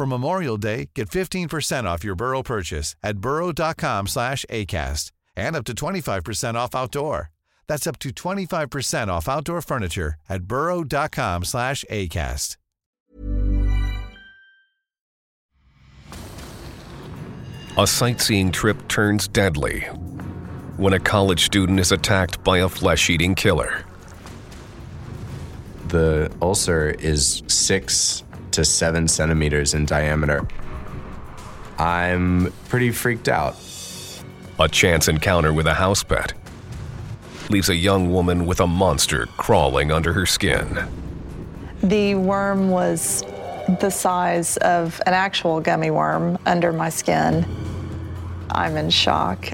For Memorial Day, get 15% off your Burrow purchase at burrow.com slash ACAST and up to 25% off outdoor. That's up to 25% off outdoor furniture at burrow.com slash ACAST. A sightseeing trip turns deadly when a college student is attacked by a flesh eating killer. The ulcer is six to seven centimeters in diameter. I'm pretty freaked out. A chance encounter with a house pet leaves a young woman with a monster crawling under her skin. The worm was the size of an actual gummy worm under my skin. I'm in shock.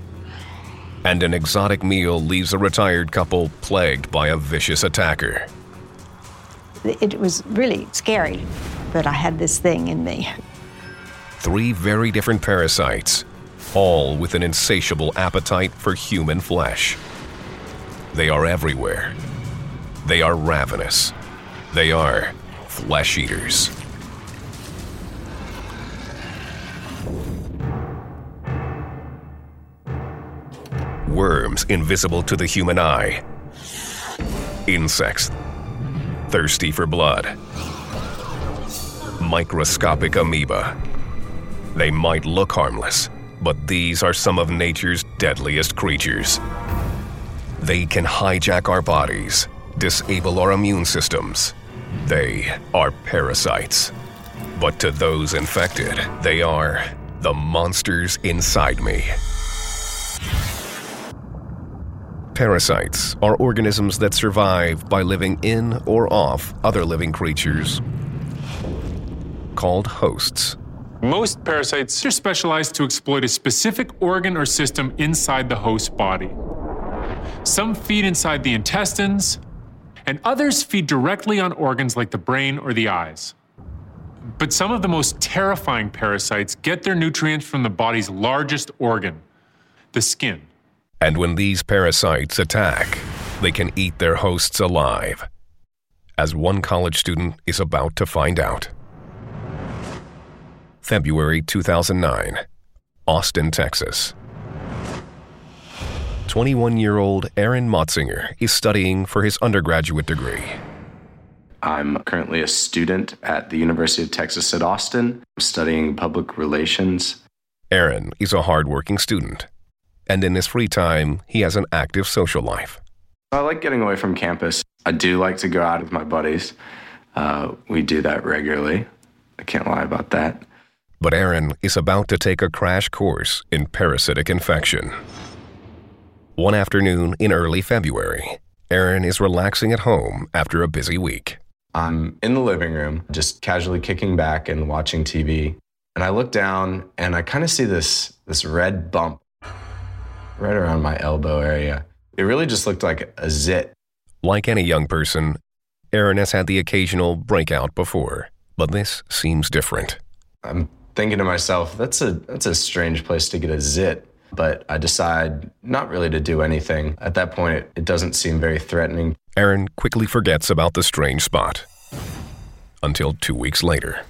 And an exotic meal leaves a retired couple plagued by a vicious attacker. It was really scary that I had this thing in me. Three very different parasites, all with an insatiable appetite for human flesh. They are everywhere. They are ravenous. They are flesh eaters. Worms invisible to the human eye. Insects thirsty for blood. Microscopic amoeba. They might look harmless, but these are some of nature's deadliest creatures. They can hijack our bodies, disable our immune systems. They are parasites. But to those infected, they are the monsters inside me. Parasites are organisms that survive by living in or off other living creatures called hosts. Most parasites are specialized to exploit a specific organ or system inside the host body. Some feed inside the intestines, and others feed directly on organs like the brain or the eyes. But some of the most terrifying parasites get their nutrients from the body's largest organ, the skin. And when these parasites attack, they can eat their hosts alive. As one college student is about to find out. February 2009, Austin, Texas. 21 year old Aaron Motzinger is studying for his undergraduate degree. I'm currently a student at the University of Texas at Austin, studying public relations. Aaron is a hardworking student, and in his free time, he has an active social life. I like getting away from campus. I do like to go out with my buddies. Uh, we do that regularly. I can't lie about that. But Aaron is about to take a crash course in parasitic infection. One afternoon in early February, Aaron is relaxing at home after a busy week. I'm in the living room, just casually kicking back and watching TV. And I look down and I kind of see this, this red bump right around my elbow area. It really just looked like a zit. Like any young person, Aaron has had the occasional breakout before, but this seems different. I'm thinking to myself, that's a that's a strange place to get a zit. But I decide not really to do anything. At that point, it, it doesn't seem very threatening. Aaron quickly forgets about the strange spot until two weeks later.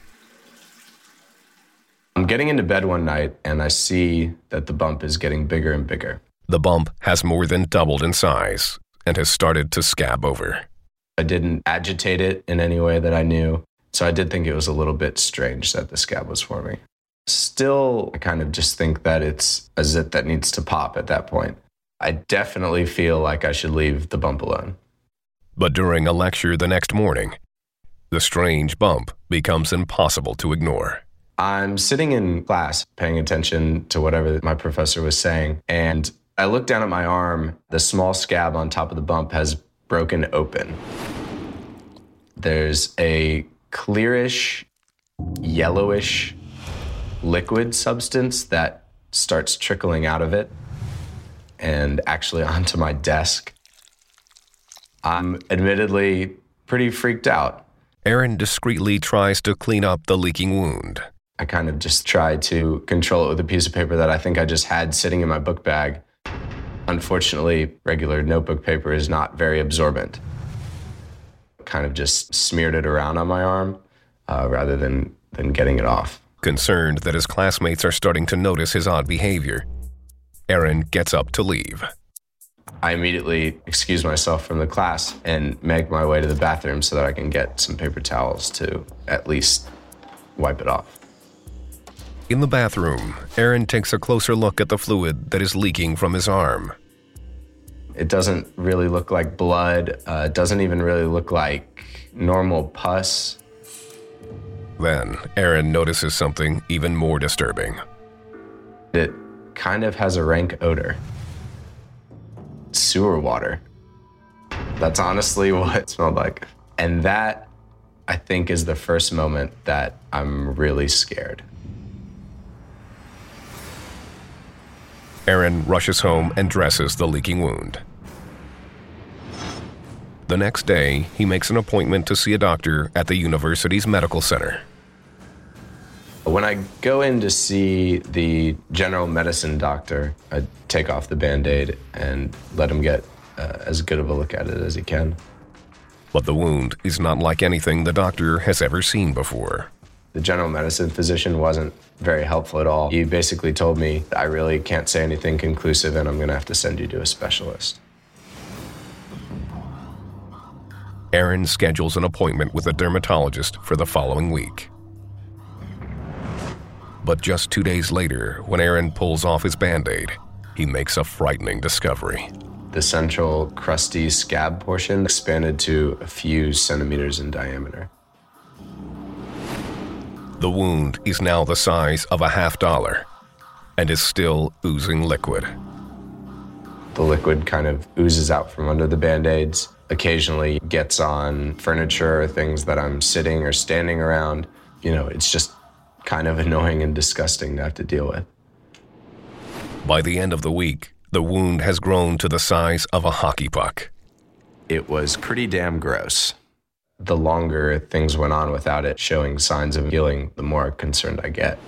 I'm getting into bed one night and I see that the bump is getting bigger and bigger. The bump has more than doubled in size and has started to scab over. I didn't agitate it in any way that I knew, so I did think it was a little bit strange that the scab was forming. Still, I kind of just think that it's a zit that needs to pop at that point. I definitely feel like I should leave the bump alone. But during a lecture the next morning, the strange bump becomes impossible to ignore. I'm sitting in class paying attention to whatever my professor was saying, and I look down at my arm. The small scab on top of the bump has broken open. There's a clearish, yellowish liquid substance that starts trickling out of it and actually onto my desk. I'm admittedly pretty freaked out. Aaron discreetly tries to clean up the leaking wound. I kind of just try to control it with a piece of paper that I think I just had sitting in my book bag. Unfortunately, regular notebook paper is not very absorbent. Kind of just smeared it around on my arm uh, rather than, than getting it off. Concerned that his classmates are starting to notice his odd behavior, Aaron gets up to leave. I immediately excuse myself from the class and make my way to the bathroom so that I can get some paper towels to at least wipe it off. In the bathroom, Aaron takes a closer look at the fluid that is leaking from his arm. It doesn't really look like blood. Uh, it doesn't even really look like normal pus. Then, Aaron notices something even more disturbing. It kind of has a rank odor. Sewer water. That's honestly what it smelled like. And that, I think, is the first moment that I'm really scared. Aaron rushes home and dresses the leaking wound. The next day, he makes an appointment to see a doctor at the university's medical center. When I go in to see the general medicine doctor, I take off the band aid and let him get uh, as good of a look at it as he can. But the wound is not like anything the doctor has ever seen before. The general medicine physician wasn't very helpful at all. He basically told me, I really can't say anything conclusive and I'm going to have to send you to a specialist. Aaron schedules an appointment with a dermatologist for the following week. But just two days later, when Aaron pulls off his band aid, he makes a frightening discovery. The central crusty scab portion expanded to a few centimeters in diameter. The wound is now the size of a half dollar and is still oozing liquid. The liquid kind of oozes out from under the band aids, occasionally gets on furniture or things that I'm sitting or standing around. You know, it's just kind of annoying and disgusting to have to deal with. By the end of the week, the wound has grown to the size of a hockey puck. It was pretty damn gross. The longer things went on without it showing signs of healing, the more concerned I get.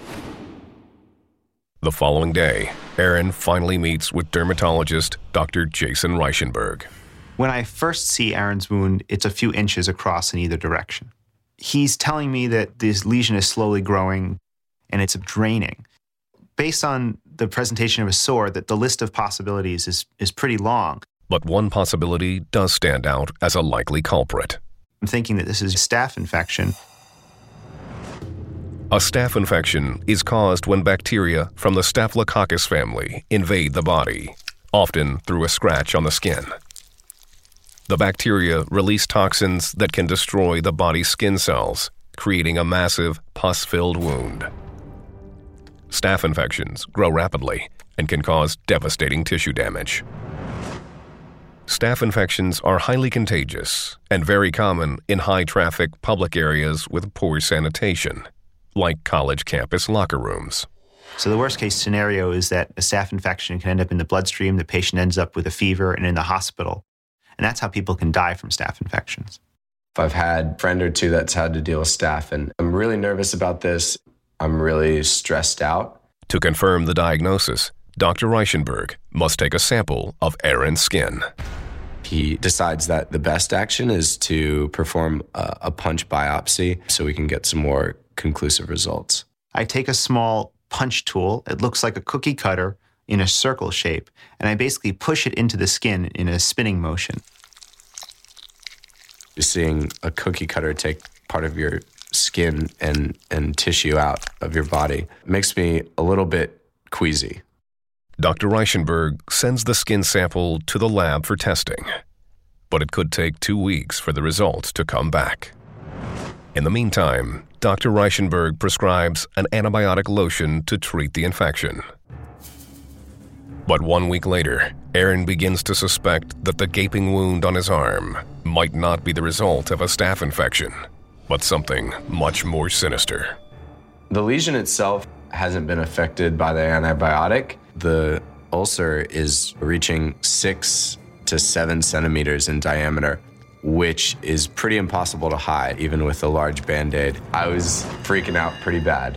The following day, Aaron finally meets with dermatologist Dr. Jason Reichenberg. When I first see Aaron's wound, it's a few inches across in either direction. He's telling me that this lesion is slowly growing and it's draining. Based on the presentation of a sore, that the list of possibilities is, is pretty long. But one possibility does stand out as a likely culprit. I'm thinking that this is a staph infection. A staph infection is caused when bacteria from the Staphylococcus family invade the body, often through a scratch on the skin. The bacteria release toxins that can destroy the body's skin cells, creating a massive pus filled wound. Staph infections grow rapidly and can cause devastating tissue damage. Staph infections are highly contagious and very common in high traffic public areas with poor sanitation, like college campus locker rooms. So, the worst case scenario is that a staph infection can end up in the bloodstream, the patient ends up with a fever and in the hospital. And that's how people can die from staph infections. I've had a friend or two that's had to deal with staph, and I'm really nervous about this. I'm really stressed out. To confirm the diagnosis, Dr. Reichenberg must take a sample of Aaron's skin. He decides that the best action is to perform a, a punch biopsy so we can get some more conclusive results. I take a small punch tool, it looks like a cookie cutter in a circle shape, and I basically push it into the skin in a spinning motion. Seeing a cookie cutter take part of your skin and, and tissue out of your body makes me a little bit queasy. Dr. Reichenberg sends the skin sample to the lab for testing, but it could take two weeks for the results to come back. In the meantime, Dr. Reichenberg prescribes an antibiotic lotion to treat the infection. But one week later, Aaron begins to suspect that the gaping wound on his arm might not be the result of a staph infection, but something much more sinister. The lesion itself hasn't been affected by the antibiotic. The ulcer is reaching six to seven centimeters in diameter, which is pretty impossible to hide, even with a large band aid. I was freaking out pretty bad.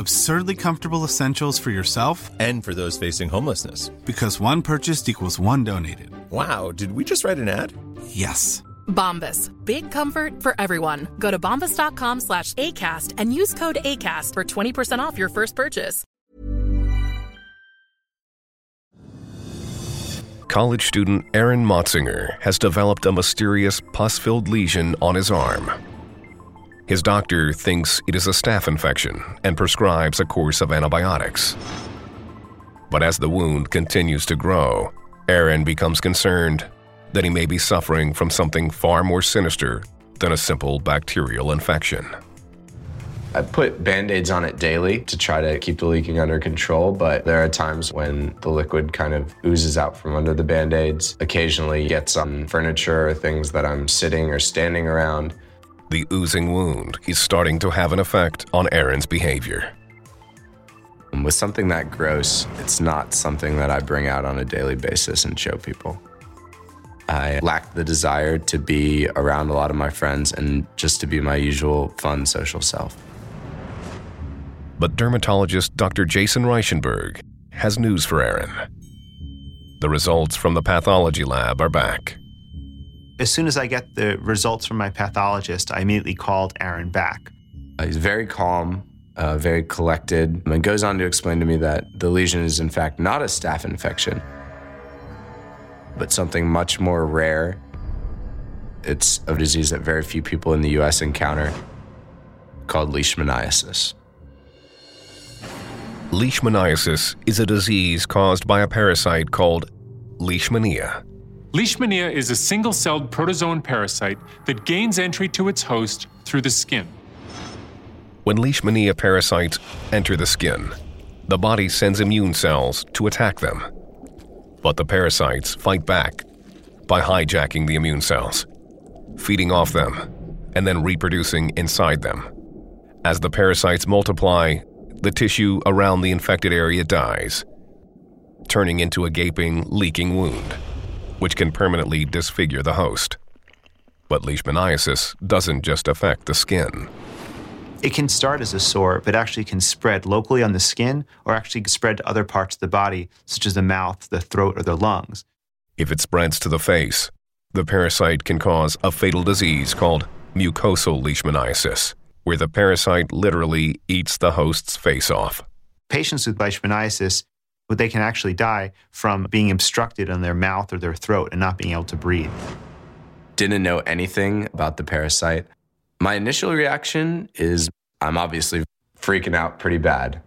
Absurdly comfortable essentials for yourself and for those facing homelessness. Because one purchased equals one donated. Wow, did we just write an ad? Yes. Bombas. Big comfort for everyone. Go to bombas.com slash ACAST and use code ACAST for 20% off your first purchase. College student Aaron Motzinger has developed a mysterious pus filled lesion on his arm. His doctor thinks it is a staph infection and prescribes a course of antibiotics. But as the wound continues to grow, Aaron becomes concerned that he may be suffering from something far more sinister than a simple bacterial infection. I put band aids on it daily to try to keep the leaking under control, but there are times when the liquid kind of oozes out from under the band aids. Occasionally gets on furniture or things that I'm sitting or standing around. The oozing wound is starting to have an effect on Aaron's behavior. With something that gross, it's not something that I bring out on a daily basis and show people. I lack the desire to be around a lot of my friends and just to be my usual fun social self. But dermatologist Dr. Jason Reichenberg has news for Aaron. The results from the pathology lab are back. As soon as I get the results from my pathologist, I immediately called Aaron back. He's very calm, uh, very collected, and goes on to explain to me that the lesion is, in fact, not a staph infection, but something much more rare. It's a disease that very few people in the US encounter called leishmaniasis. Leishmaniasis is a disease caused by a parasite called Leishmania. Leishmania is a single celled protozoan parasite that gains entry to its host through the skin. When Leishmania parasites enter the skin, the body sends immune cells to attack them. But the parasites fight back by hijacking the immune cells, feeding off them, and then reproducing inside them. As the parasites multiply, the tissue around the infected area dies, turning into a gaping, leaking wound, which can permanently disfigure the host. But leishmaniasis doesn't just affect the skin. It can start as a sore, but actually can spread locally on the skin or actually spread to other parts of the body, such as the mouth, the throat, or the lungs. If it spreads to the face, the parasite can cause a fatal disease called mucosal leishmaniasis, where the parasite literally eats the host's face off. Patients with leishmaniasis, they can actually die from being obstructed in their mouth or their throat and not being able to breathe. Didn't know anything about the parasite. My initial reaction is I'm obviously freaking out pretty bad.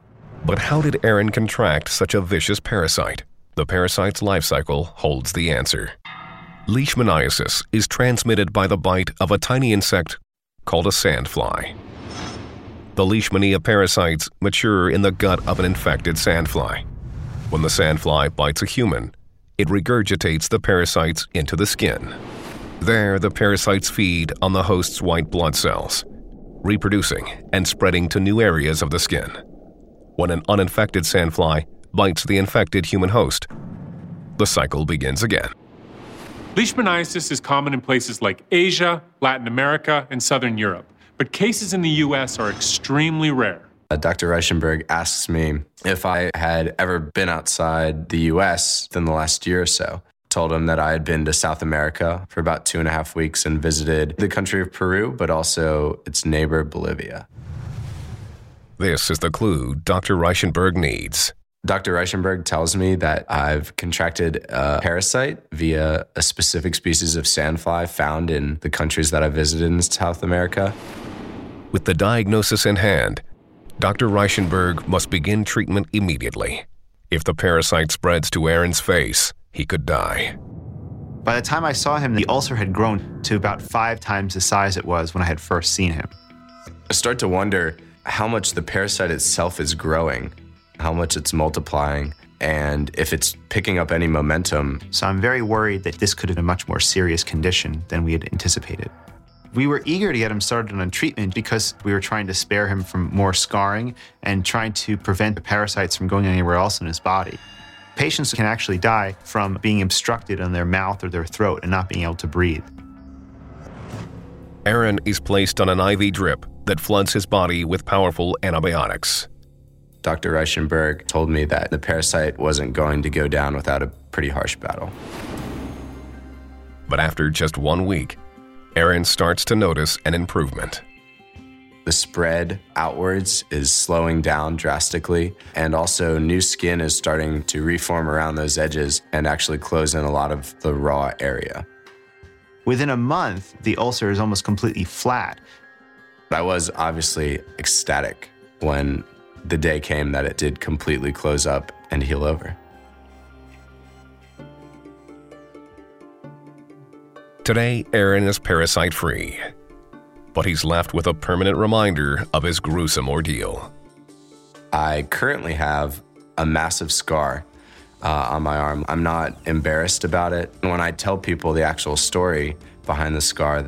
But how did Aaron contract such a vicious parasite? The parasite's life cycle holds the answer. Leishmaniasis is transmitted by the bite of a tiny insect called a sandfly. The Leishmania parasites mature in the gut of an infected sandfly. When the sandfly bites a human, it regurgitates the parasites into the skin. There, the parasites feed on the host's white blood cells, reproducing and spreading to new areas of the skin. When an uninfected sandfly bites the infected human host, the cycle begins again. Leishmaniasis is common in places like Asia, Latin America, and Southern Europe, but cases in the US are extremely rare. Uh, Dr. Reichenberg asks me if I had ever been outside the US in the last year or so. Told him that I had been to South America for about two and a half weeks and visited the country of Peru, but also its neighbor, Bolivia. This is the clue Dr. Reichenberg needs. Dr. Reichenberg tells me that I've contracted a parasite via a specific species of sandfly found in the countries that I visited in South America. With the diagnosis in hand, Dr. Reichenberg must begin treatment immediately. If the parasite spreads to Aaron's face, he could die. By the time I saw him, the ulcer had grown to about five times the size it was when I had first seen him. I start to wonder how much the parasite itself is growing, how much it's multiplying, and if it's picking up any momentum. So I'm very worried that this could have been a much more serious condition than we had anticipated. We were eager to get him started on treatment because we were trying to spare him from more scarring and trying to prevent the parasites from going anywhere else in his body. Patients can actually die from being obstructed in their mouth or their throat and not being able to breathe. Aaron is placed on an IV drip that floods his body with powerful antibiotics. Dr. Reichenberg told me that the parasite wasn't going to go down without a pretty harsh battle. But after just one week, Aaron starts to notice an improvement. The spread outwards is slowing down drastically, and also new skin is starting to reform around those edges and actually close in a lot of the raw area. Within a month, the ulcer is almost completely flat. I was obviously ecstatic when the day came that it did completely close up and heal over. Today, Aaron is parasite free, but he's left with a permanent reminder of his gruesome ordeal. I currently have a massive scar uh, on my arm. I'm not embarrassed about it. When I tell people the actual story behind the scar,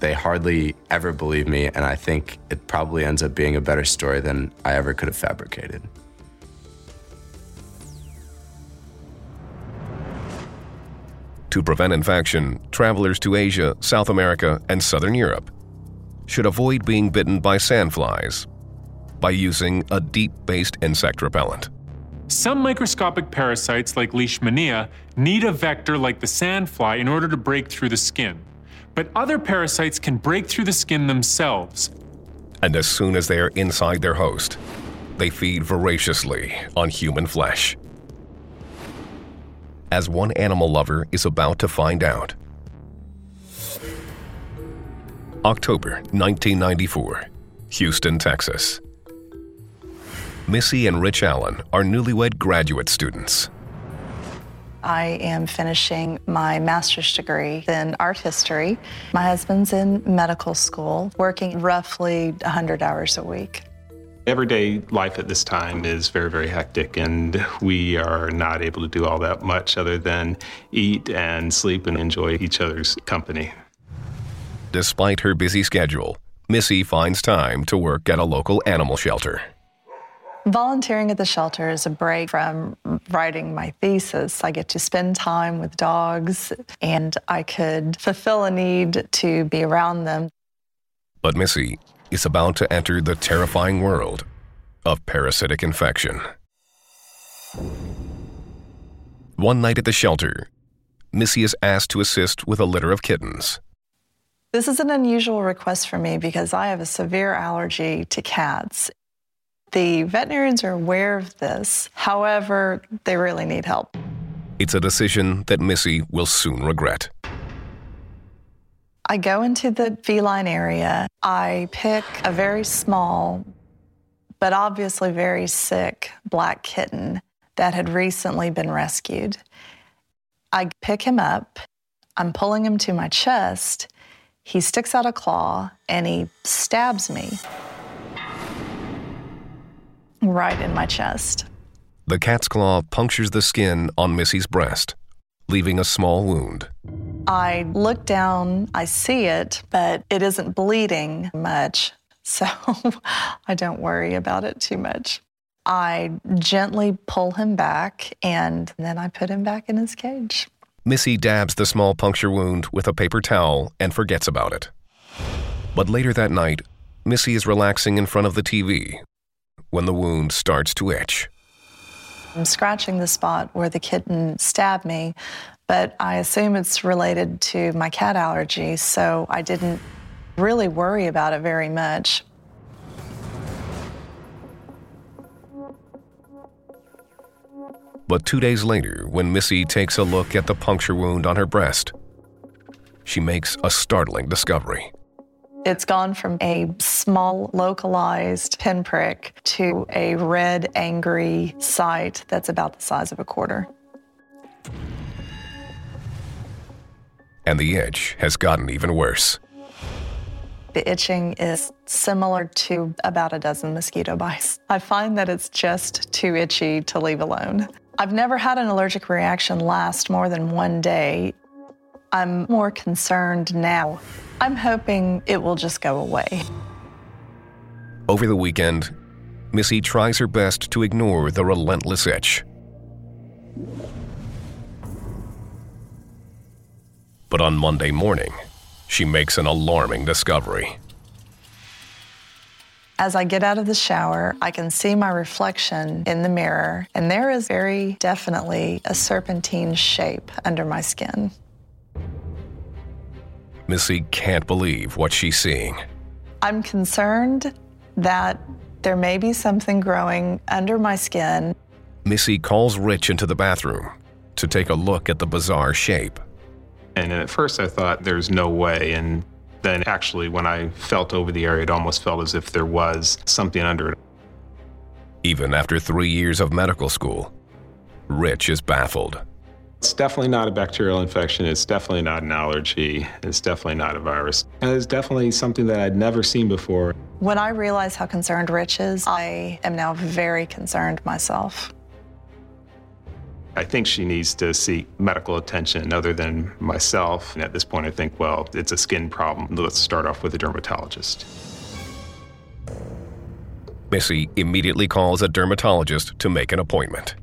they hardly ever believe me, and I think it probably ends up being a better story than I ever could have fabricated. To prevent infection, travelers to Asia, South America, and Southern Europe should avoid being bitten by sandflies by using a DEET based insect repellent. Some microscopic parasites, like Leishmania, need a vector like the sandfly in order to break through the skin. But other parasites can break through the skin themselves. And as soon as they are inside their host, they feed voraciously on human flesh. As one animal lover is about to find out. October 1994, Houston, Texas. Missy and Rich Allen are newlywed graduate students. I am finishing my master's degree in art history. My husband's in medical school, working roughly 100 hours a week. Everyday life at this time is very, very hectic, and we are not able to do all that much other than eat and sleep and enjoy each other's company. Despite her busy schedule, Missy finds time to work at a local animal shelter. Volunteering at the shelter is a break from writing my thesis. I get to spend time with dogs, and I could fulfill a need to be around them. But Missy is about to enter the terrifying world of parasitic infection. One night at the shelter, Missy is asked to assist with a litter of kittens. This is an unusual request for me because I have a severe allergy to cats. The veterinarians are aware of this. However, they really need help. It's a decision that Missy will soon regret. I go into the feline area. I pick a very small, but obviously very sick black kitten that had recently been rescued. I pick him up. I'm pulling him to my chest. He sticks out a claw and he stabs me right in my chest. The cat's claw punctures the skin on Missy's breast, leaving a small wound. I look down, I see it, but it isn't bleeding much, so I don't worry about it too much. I gently pull him back and then I put him back in his cage. Missy dabs the small puncture wound with a paper towel and forgets about it. But later that night, Missy is relaxing in front of the TV when the wound starts to itch. I'm scratching the spot where the kitten stabbed me, but I assume it's related to my cat allergy, so I didn't really worry about it very much. But two days later, when Missy takes a look at the puncture wound on her breast, she makes a startling discovery. It's gone from a small, localized pinprick to a red, angry site that's about the size of a quarter. And the itch has gotten even worse. The itching is similar to about a dozen mosquito bites. I find that it's just too itchy to leave alone. I've never had an allergic reaction last more than one day. I'm more concerned now. I'm hoping it will just go away. Over the weekend, Missy tries her best to ignore the relentless itch. But on Monday morning, she makes an alarming discovery. As I get out of the shower, I can see my reflection in the mirror, and there is very definitely a serpentine shape under my skin. Missy can't believe what she's seeing. I'm concerned that there may be something growing under my skin. Missy calls Rich into the bathroom to take a look at the bizarre shape. And at first I thought there's no way. And then actually, when I felt over the area, it almost felt as if there was something under it. Even after three years of medical school, Rich is baffled. It's definitely not a bacterial infection. It's definitely not an allergy. It's definitely not a virus. And it's definitely something that I'd never seen before. When I realize how concerned Rich is, I am now very concerned myself. I think she needs to seek medical attention other than myself. And at this point, I think, well, it's a skin problem. Let's start off with a dermatologist. Missy immediately calls a dermatologist to make an appointment.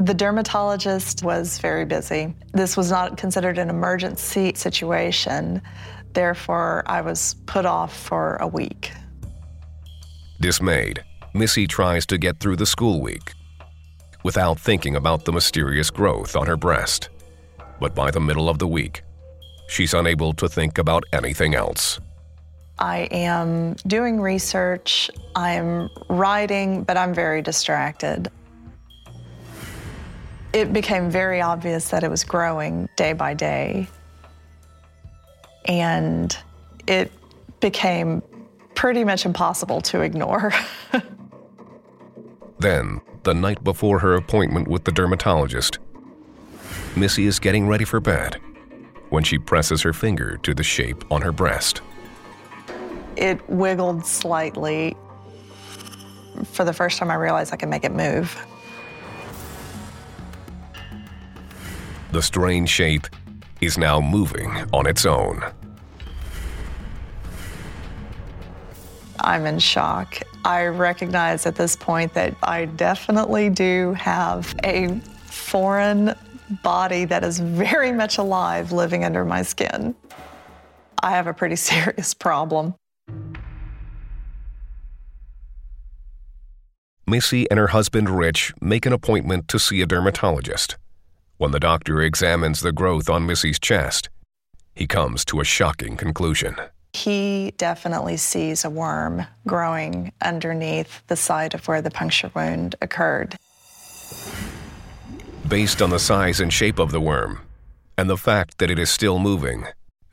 The dermatologist was very busy. This was not considered an emergency situation. Therefore, I was put off for a week. Dismayed, Missy tries to get through the school week without thinking about the mysterious growth on her breast. But by the middle of the week, she's unable to think about anything else. I am doing research, I'm writing, but I'm very distracted. It became very obvious that it was growing day by day. And it became pretty much impossible to ignore. Then, the night before her appointment with the dermatologist, Missy is getting ready for bed when she presses her finger to the shape on her breast. It wiggled slightly. For the first time, I realized I could make it move. The strange shape is now moving on its own. I'm in shock. I recognize at this point that I definitely do have a foreign body that is very much alive living under my skin. I have a pretty serious problem. Missy and her husband Rich make an appointment to see a dermatologist. When the doctor examines the growth on Missy's chest, he comes to a shocking conclusion. He definitely sees a worm growing underneath the site of where the puncture wound occurred. Based on the size and shape of the worm, and the fact that it is still moving,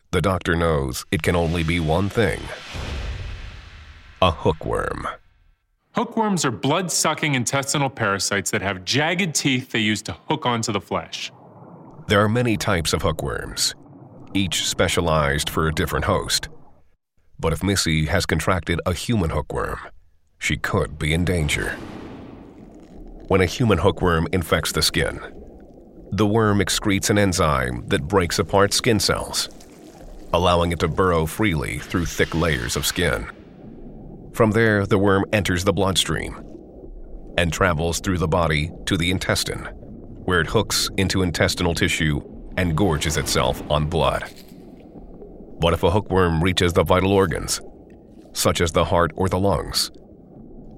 the doctor knows it can only be one thing a hookworm. Hookworms are blood sucking intestinal parasites that have jagged teeth they use to hook onto the flesh. There are many types of hookworms, each specialized for a different host. But if Missy has contracted a human hookworm, she could be in danger. When a human hookworm infects the skin, the worm excretes an enzyme that breaks apart skin cells, allowing it to burrow freely through thick layers of skin. From there, the worm enters the bloodstream and travels through the body to the intestine, where it hooks into intestinal tissue and gorges itself on blood. But if a hookworm reaches the vital organs, such as the heart or the lungs,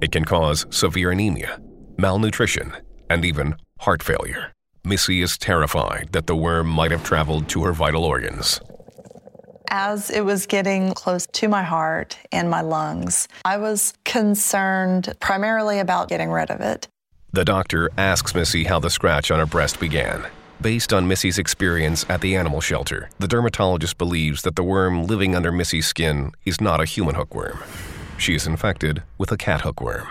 it can cause severe anemia, malnutrition, and even heart failure. Missy is terrified that the worm might have traveled to her vital organs. As it was getting close to my heart and my lungs, I was concerned primarily about getting rid of it. The doctor asks Missy how the scratch on her breast began. Based on Missy's experience at the animal shelter, the dermatologist believes that the worm living under Missy's skin is not a human hookworm. She is infected with a cat hookworm.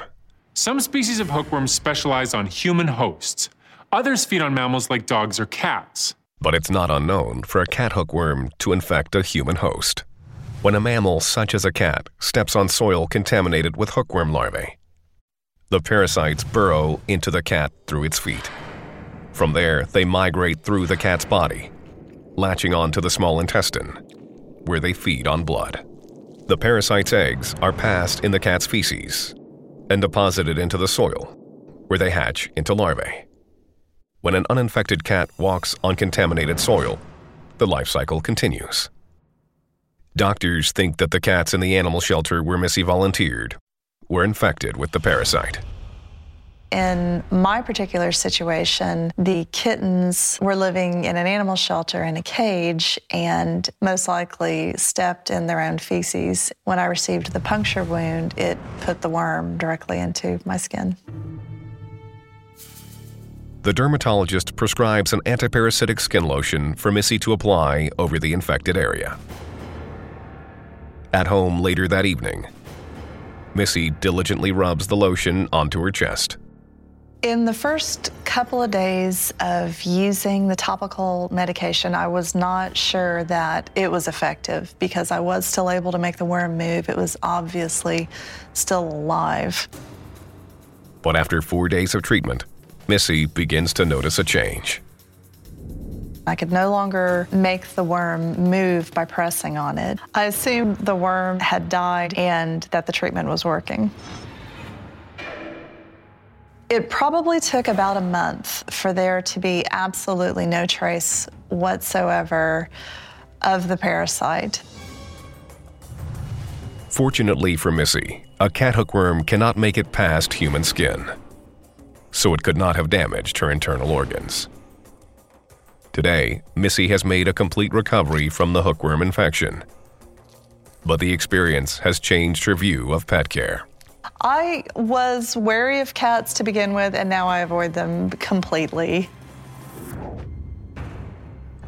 Some species of hookworms specialize on human hosts. Others feed on mammals like dogs or cats. But it's not unknown for a cat hookworm to infect a human host. When a mammal, such as a cat, steps on soil contaminated with hookworm larvae, the parasites burrow into the cat through its feet. From there, they migrate through the cat's body, latching onto the small intestine, where they feed on blood. The parasite's eggs are passed in the cat's feces and deposited into the soil, where they hatch into larvae. When an uninfected cat walks on contaminated soil, the life cycle continues. Doctors think that the cats in the animal shelter where Missy volunteered were infected with the parasite. In my particular situation, the kittens were living in an animal shelter in a cage and most likely stepped in their own feces. When I received the puncture wound, it put the worm directly into my skin. The dermatologist prescribes an antiparasitic skin lotion for Missy to apply over the infected area. At home later that evening, Missy diligently rubs the lotion onto her chest. In the first couple of days of using the topical medication, I was not sure that it was effective because I was still able to make the worm move. It was obviously still alive. But after four days of treatment, Missy begins to notice a change. I could no longer make the worm move by pressing on it. I assumed the worm had died and that the treatment was working. It probably took about a month for there to be absolutely no trace whatsoever of the parasite. Fortunately for Missy, a cat hookworm cannot make it past human skin, so it could not have damaged her internal organs. Today, Missy has made a complete recovery from the hookworm infection. But the experience has changed her view of pet care. I was wary of cats to begin with, and now I avoid them completely.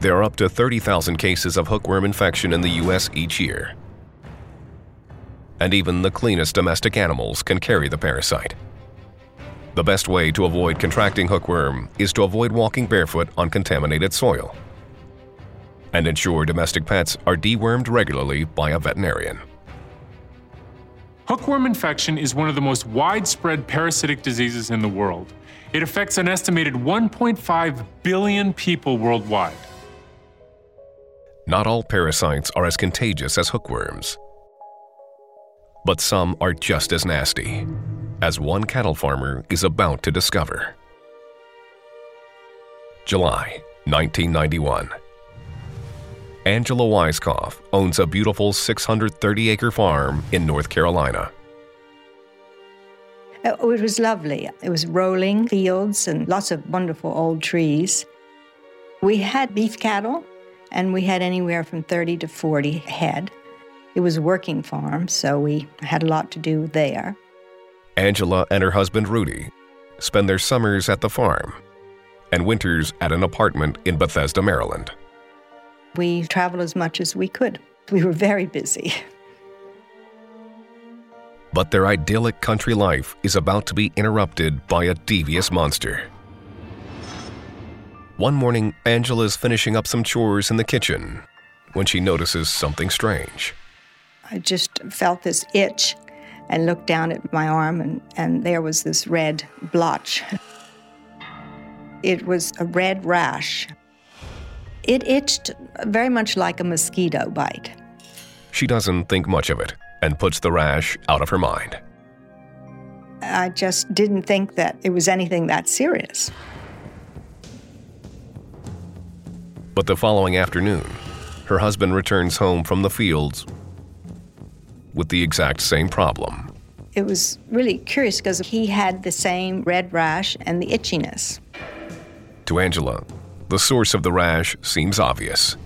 There are up to 30,000 cases of hookworm infection in the U.S. each year. And even the cleanest domestic animals can carry the parasite. The best way to avoid contracting hookworm is to avoid walking barefoot on contaminated soil and ensure domestic pets are dewormed regularly by a veterinarian. Hookworm infection is one of the most widespread parasitic diseases in the world. It affects an estimated 1.5 billion people worldwide. Not all parasites are as contagious as hookworms, but some are just as nasty, as one cattle farmer is about to discover. July 1991. Angela Weiskopf owns a beautiful 630 acre farm in North Carolina. Oh, it was lovely. It was rolling fields and lots of wonderful old trees. We had beef cattle, and we had anywhere from 30 to 40 head. It was a working farm, so we had a lot to do there. Angela and her husband Rudy spend their summers at the farm and winters at an apartment in Bethesda, Maryland. We traveled as much as we could. We were very busy. But their idyllic country life is about to be interrupted by a devious monster. One morning, Angela is finishing up some chores in the kitchen when she notices something strange. I just felt this itch and looked down at my arm, and, and there was this red blotch. It was a red rash. It itched very much like a mosquito bite. She doesn't think much of it and puts the rash out of her mind. I just didn't think that it was anything that serious. But the following afternoon, her husband returns home from the fields with the exact same problem. It was really curious because he had the same red rash and the itchiness. To Angela, the source of the rash seems obvious.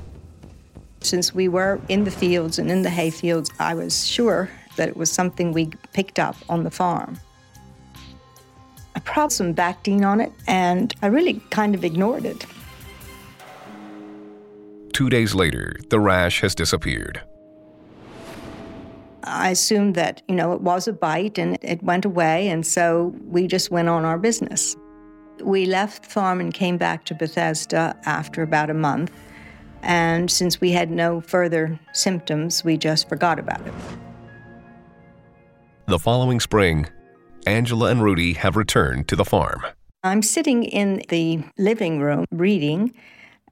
Since we were in the fields and in the hay fields, I was sure that it was something we picked up on the farm. I poured some Bactine on it, and I really kind of ignored it. Two days later, the rash has disappeared. I assumed that, you know, it was a bite and it went away, and so we just went on our business. We left the farm and came back to Bethesda after about a month. And since we had no further symptoms, we just forgot about it. The following spring, Angela and Rudy have returned to the farm. I'm sitting in the living room reading,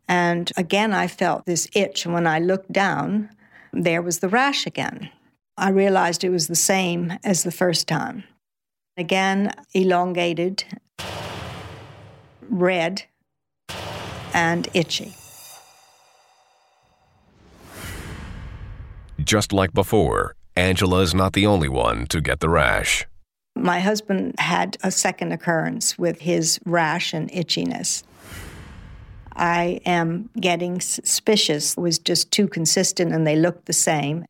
and again I felt this itch. And when I looked down, there was the rash again. I realized it was the same as the first time. Again, elongated, red, and itchy. Just like before, Angela is not the only one to get the rash. My husband had a second occurrence with his rash and itchiness. I am getting suspicious. It was just too consistent and they looked the same,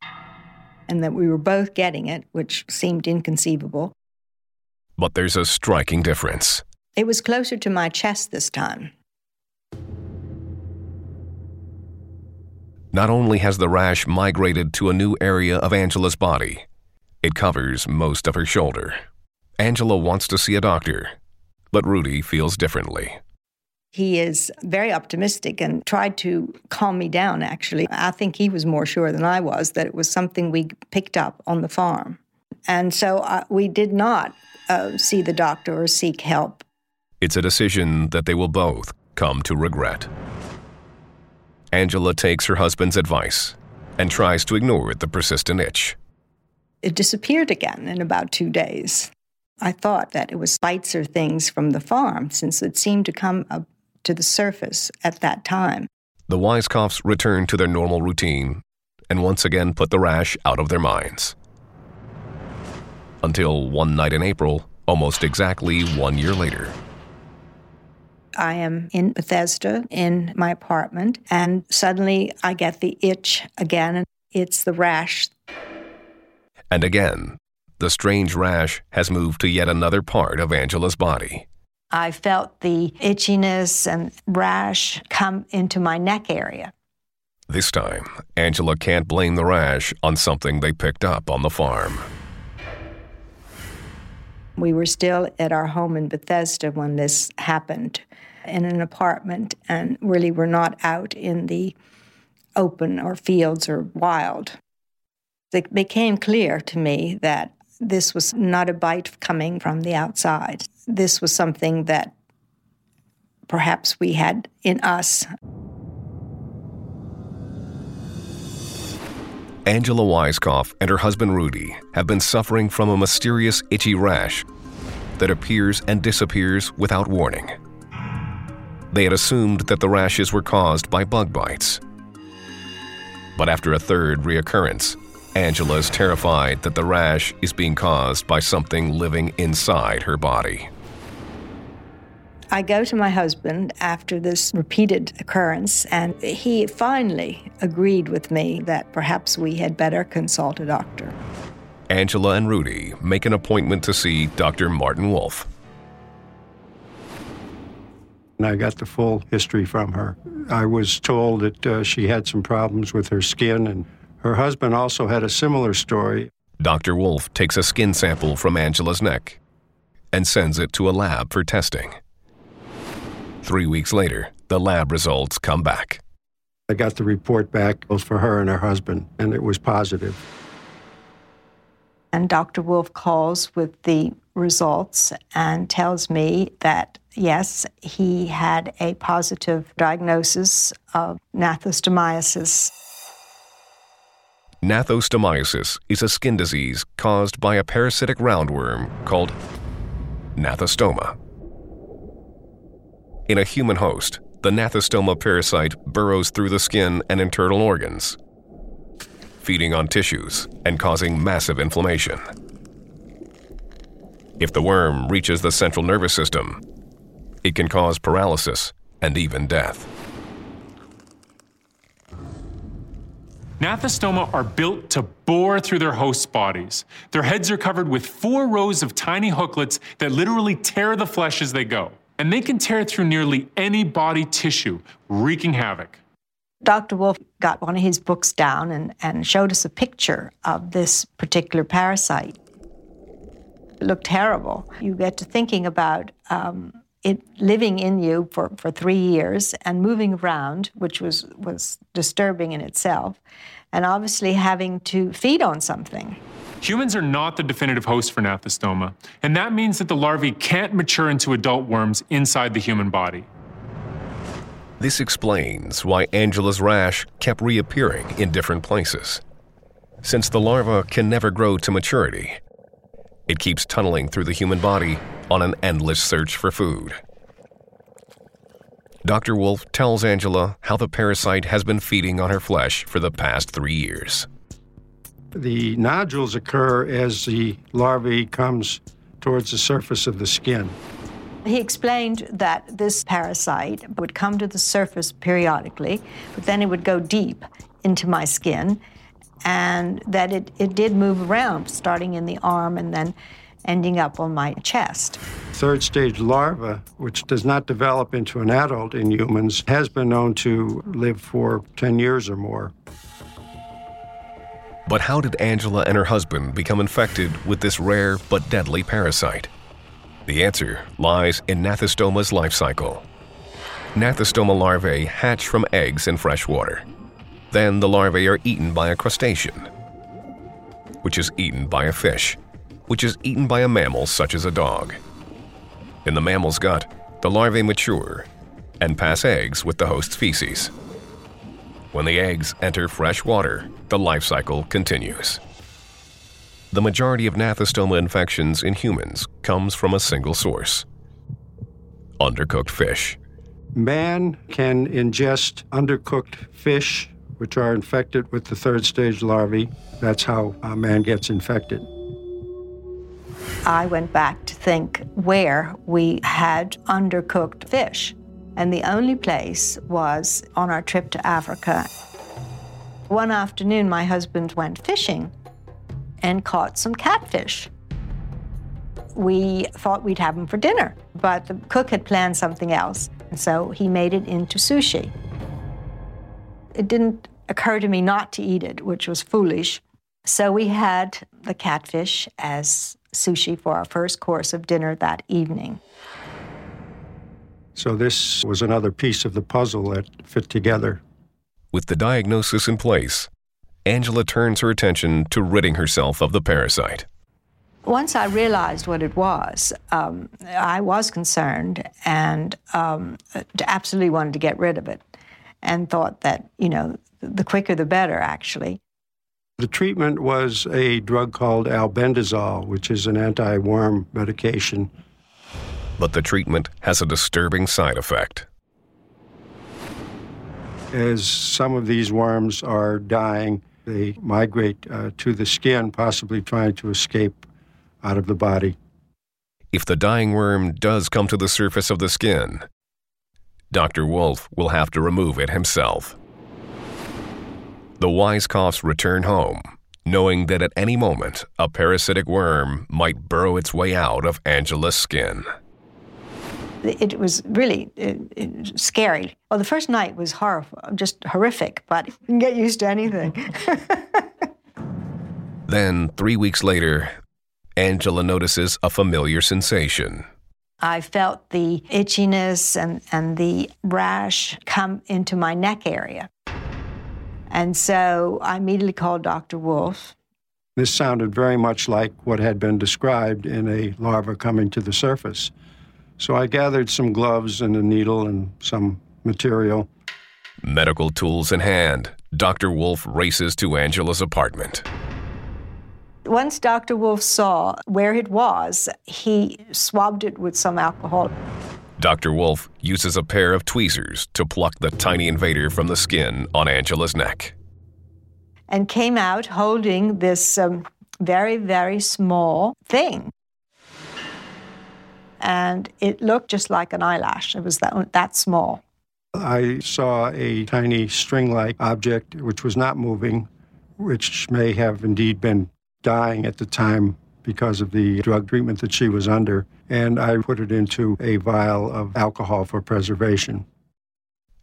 and that we were both getting it, which seemed inconceivable. But there's a striking difference. It was closer to my chest this time. Not only has the rash migrated to a new area of Angela's body, it covers most of her shoulder. Angela wants to see a doctor, but Rudy feels differently. He is very optimistic and tried to calm me down, actually. I think he was more sure than I was that it was something we picked up on the farm. And so uh, we did not uh, see the doctor or seek help. It's a decision that they will both come to regret. Angela takes her husband's advice and tries to ignore the persistent itch. It disappeared again in about two days. I thought that it was bites or things from the farm since it seemed to come up to the surface at that time. The Weiskopfs return to their normal routine and once again put the rash out of their minds. Until one night in April, almost exactly one year later. I am in Bethesda in my apartment, and suddenly I get the itch again. and It's the rash. And again, the strange rash has moved to yet another part of Angela's body. I felt the itchiness and rash come into my neck area. This time, Angela can't blame the rash on something they picked up on the farm. We were still at our home in Bethesda when this happened in an apartment and really were not out in the open or fields or wild. It became clear to me that this was not a bite coming from the outside. This was something that perhaps we had in us. Angela Weiskopf and her husband Rudy have been suffering from a mysterious itchy rash that appears and disappears without warning. They had assumed that the rashes were caused by bug bites. But after a third reoccurrence, Angela is terrified that the rash is being caused by something living inside her body. I go to my husband after this repeated occurrence, and he finally agreed with me that perhaps we had better consult a doctor. Angela and Rudy make an appointment to see Dr. Martin Wolf. And I got the full history from her. I was told that uh, she had some problems with her skin, and her husband also had a similar story. Dr. Wolf takes a skin sample from Angela's neck and sends it to a lab for testing. Three weeks later, the lab results come back. I got the report back both for her and her husband, and it was positive. And Dr. Wolf calls with the results and tells me that yes, he had a positive diagnosis of gnathostomiasis. Gnathostomiasis is a skin disease caused by a parasitic roundworm called gnathostoma. In a human host, the gnathostoma parasite burrows through the skin and internal organs, feeding on tissues and causing massive inflammation. If the worm reaches the central nervous system, it can cause paralysis and even death. Gnathostoma are built to bore through their host's bodies. Their heads are covered with four rows of tiny hooklets that literally tear the flesh as they go and they can tear through nearly any body tissue, wreaking havoc. Dr. Wolf got one of his books down and, and showed us a picture of this particular parasite. It looked terrible. You get to thinking about um, it living in you for, for three years and moving around, which was, was disturbing in itself, and obviously having to feed on something. Humans are not the definitive host for gnathostoma, and that means that the larvae can't mature into adult worms inside the human body. This explains why Angela's rash kept reappearing in different places. Since the larva can never grow to maturity, it keeps tunneling through the human body on an endless search for food. Dr. Wolf tells Angela how the parasite has been feeding on her flesh for the past three years. The nodules occur as the larvae comes towards the surface of the skin. He explained that this parasite would come to the surface periodically, but then it would go deep into my skin, and that it, it did move around, starting in the arm and then ending up on my chest. Third stage larva, which does not develop into an adult in humans, has been known to live for 10 years or more. But how did Angela and her husband become infected with this rare but deadly parasite? The answer lies in Gnathostoma's life cycle. Gnathostoma larvae hatch from eggs in fresh water. Then the larvae are eaten by a crustacean, which is eaten by a fish, which is eaten by a mammal such as a dog. In the mammal's gut, the larvae mature and pass eggs with the host's feces. When the eggs enter fresh water, the life cycle continues. The majority of gnathostoma infections in humans comes from a single source undercooked fish. Man can ingest undercooked fish, which are infected with the third stage larvae. That's how a man gets infected. I went back to think where we had undercooked fish. And the only place was on our trip to Africa. One afternoon, my husband went fishing and caught some catfish. We thought we'd have them for dinner, but the cook had planned something else, and so he made it into sushi. It didn't occur to me not to eat it, which was foolish. So we had the catfish as sushi for our first course of dinner that evening. So this was another piece of the puzzle that fit together. With the diagnosis in place, Angela turns her attention to ridding herself of the parasite. Once I realized what it was, um, I was concerned and um, absolutely wanted to get rid of it and thought that, you know, the quicker the better, actually. The treatment was a drug called albendazole, which is an anti worm medication. But the treatment has a disturbing side effect. As some of these worms are dying, they migrate uh, to the skin, possibly trying to escape out of the body. If the dying worm does come to the surface of the skin, Dr. Wolf will have to remove it himself. The Weiskopfs return home, knowing that at any moment a parasitic worm might burrow its way out of Angela's skin. It was really it, it, scary. Well, the first night was horrible, just horrific, but you can get used to anything. then, three weeks later, Angela notices a familiar sensation. I felt the itchiness and, and the rash come into my neck area. And so I immediately called Dr. Wolf. This sounded very much like what had been described in a larva coming to the surface. So I gathered some gloves and a needle and some material. Medical tools in hand, Dr. Wolf races to Angela's apartment. Once Dr. Wolf saw where it was, he swabbed it with some alcohol. Dr. Wolf uses a pair of tweezers to pluck the tiny invader from the skin on Angela's neck. And came out holding this um, very, very small thing. And it looked just like an eyelash. It was that, that small. I saw a tiny string like object which was not moving, which may have indeed been dying at the time because of the drug treatment that she was under, and I put it into a vial of alcohol for preservation.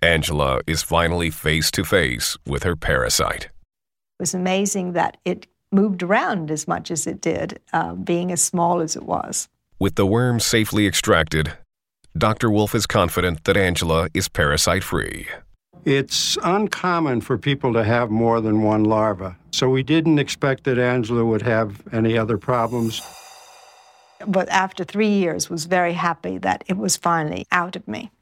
Angela is finally face to face with her parasite. It was amazing that it moved around as much as it did, uh, being as small as it was. With the worm safely extracted, Dr. Wolf is confident that Angela is parasite free. It's uncommon for people to have more than one larva, so we didn't expect that Angela would have any other problems. But after three years, was very happy that it was finally out of me.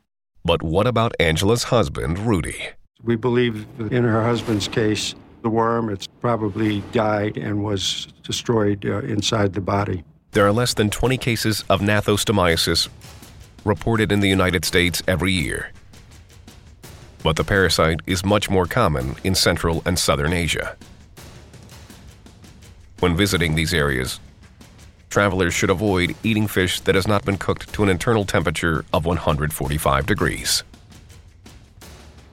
But what about Angela's husband, Rudy? We believe in her husband's case, the worm, it's probably died and was destroyed uh, inside the body. There are less than 20 cases of gnathostomiasis reported in the United States every year but the parasite is much more common in Central and Southern Asia. When visiting these areas, travelers should avoid eating fish that has not been cooked to an internal temperature of 145 degrees.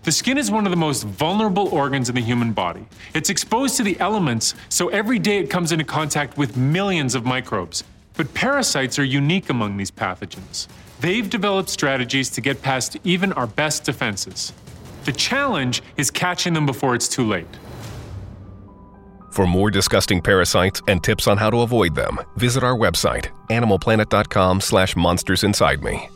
The skin is one of the most vulnerable organs in the human body. It's exposed to the elements, so every day it comes into contact with millions of microbes. But parasites are unique among these pathogens. They've developed strategies to get past even our best defenses. The challenge is catching them before it's too late. For more disgusting parasites and tips on how to avoid them, visit our website, animalplanet.com slash monsters inside me.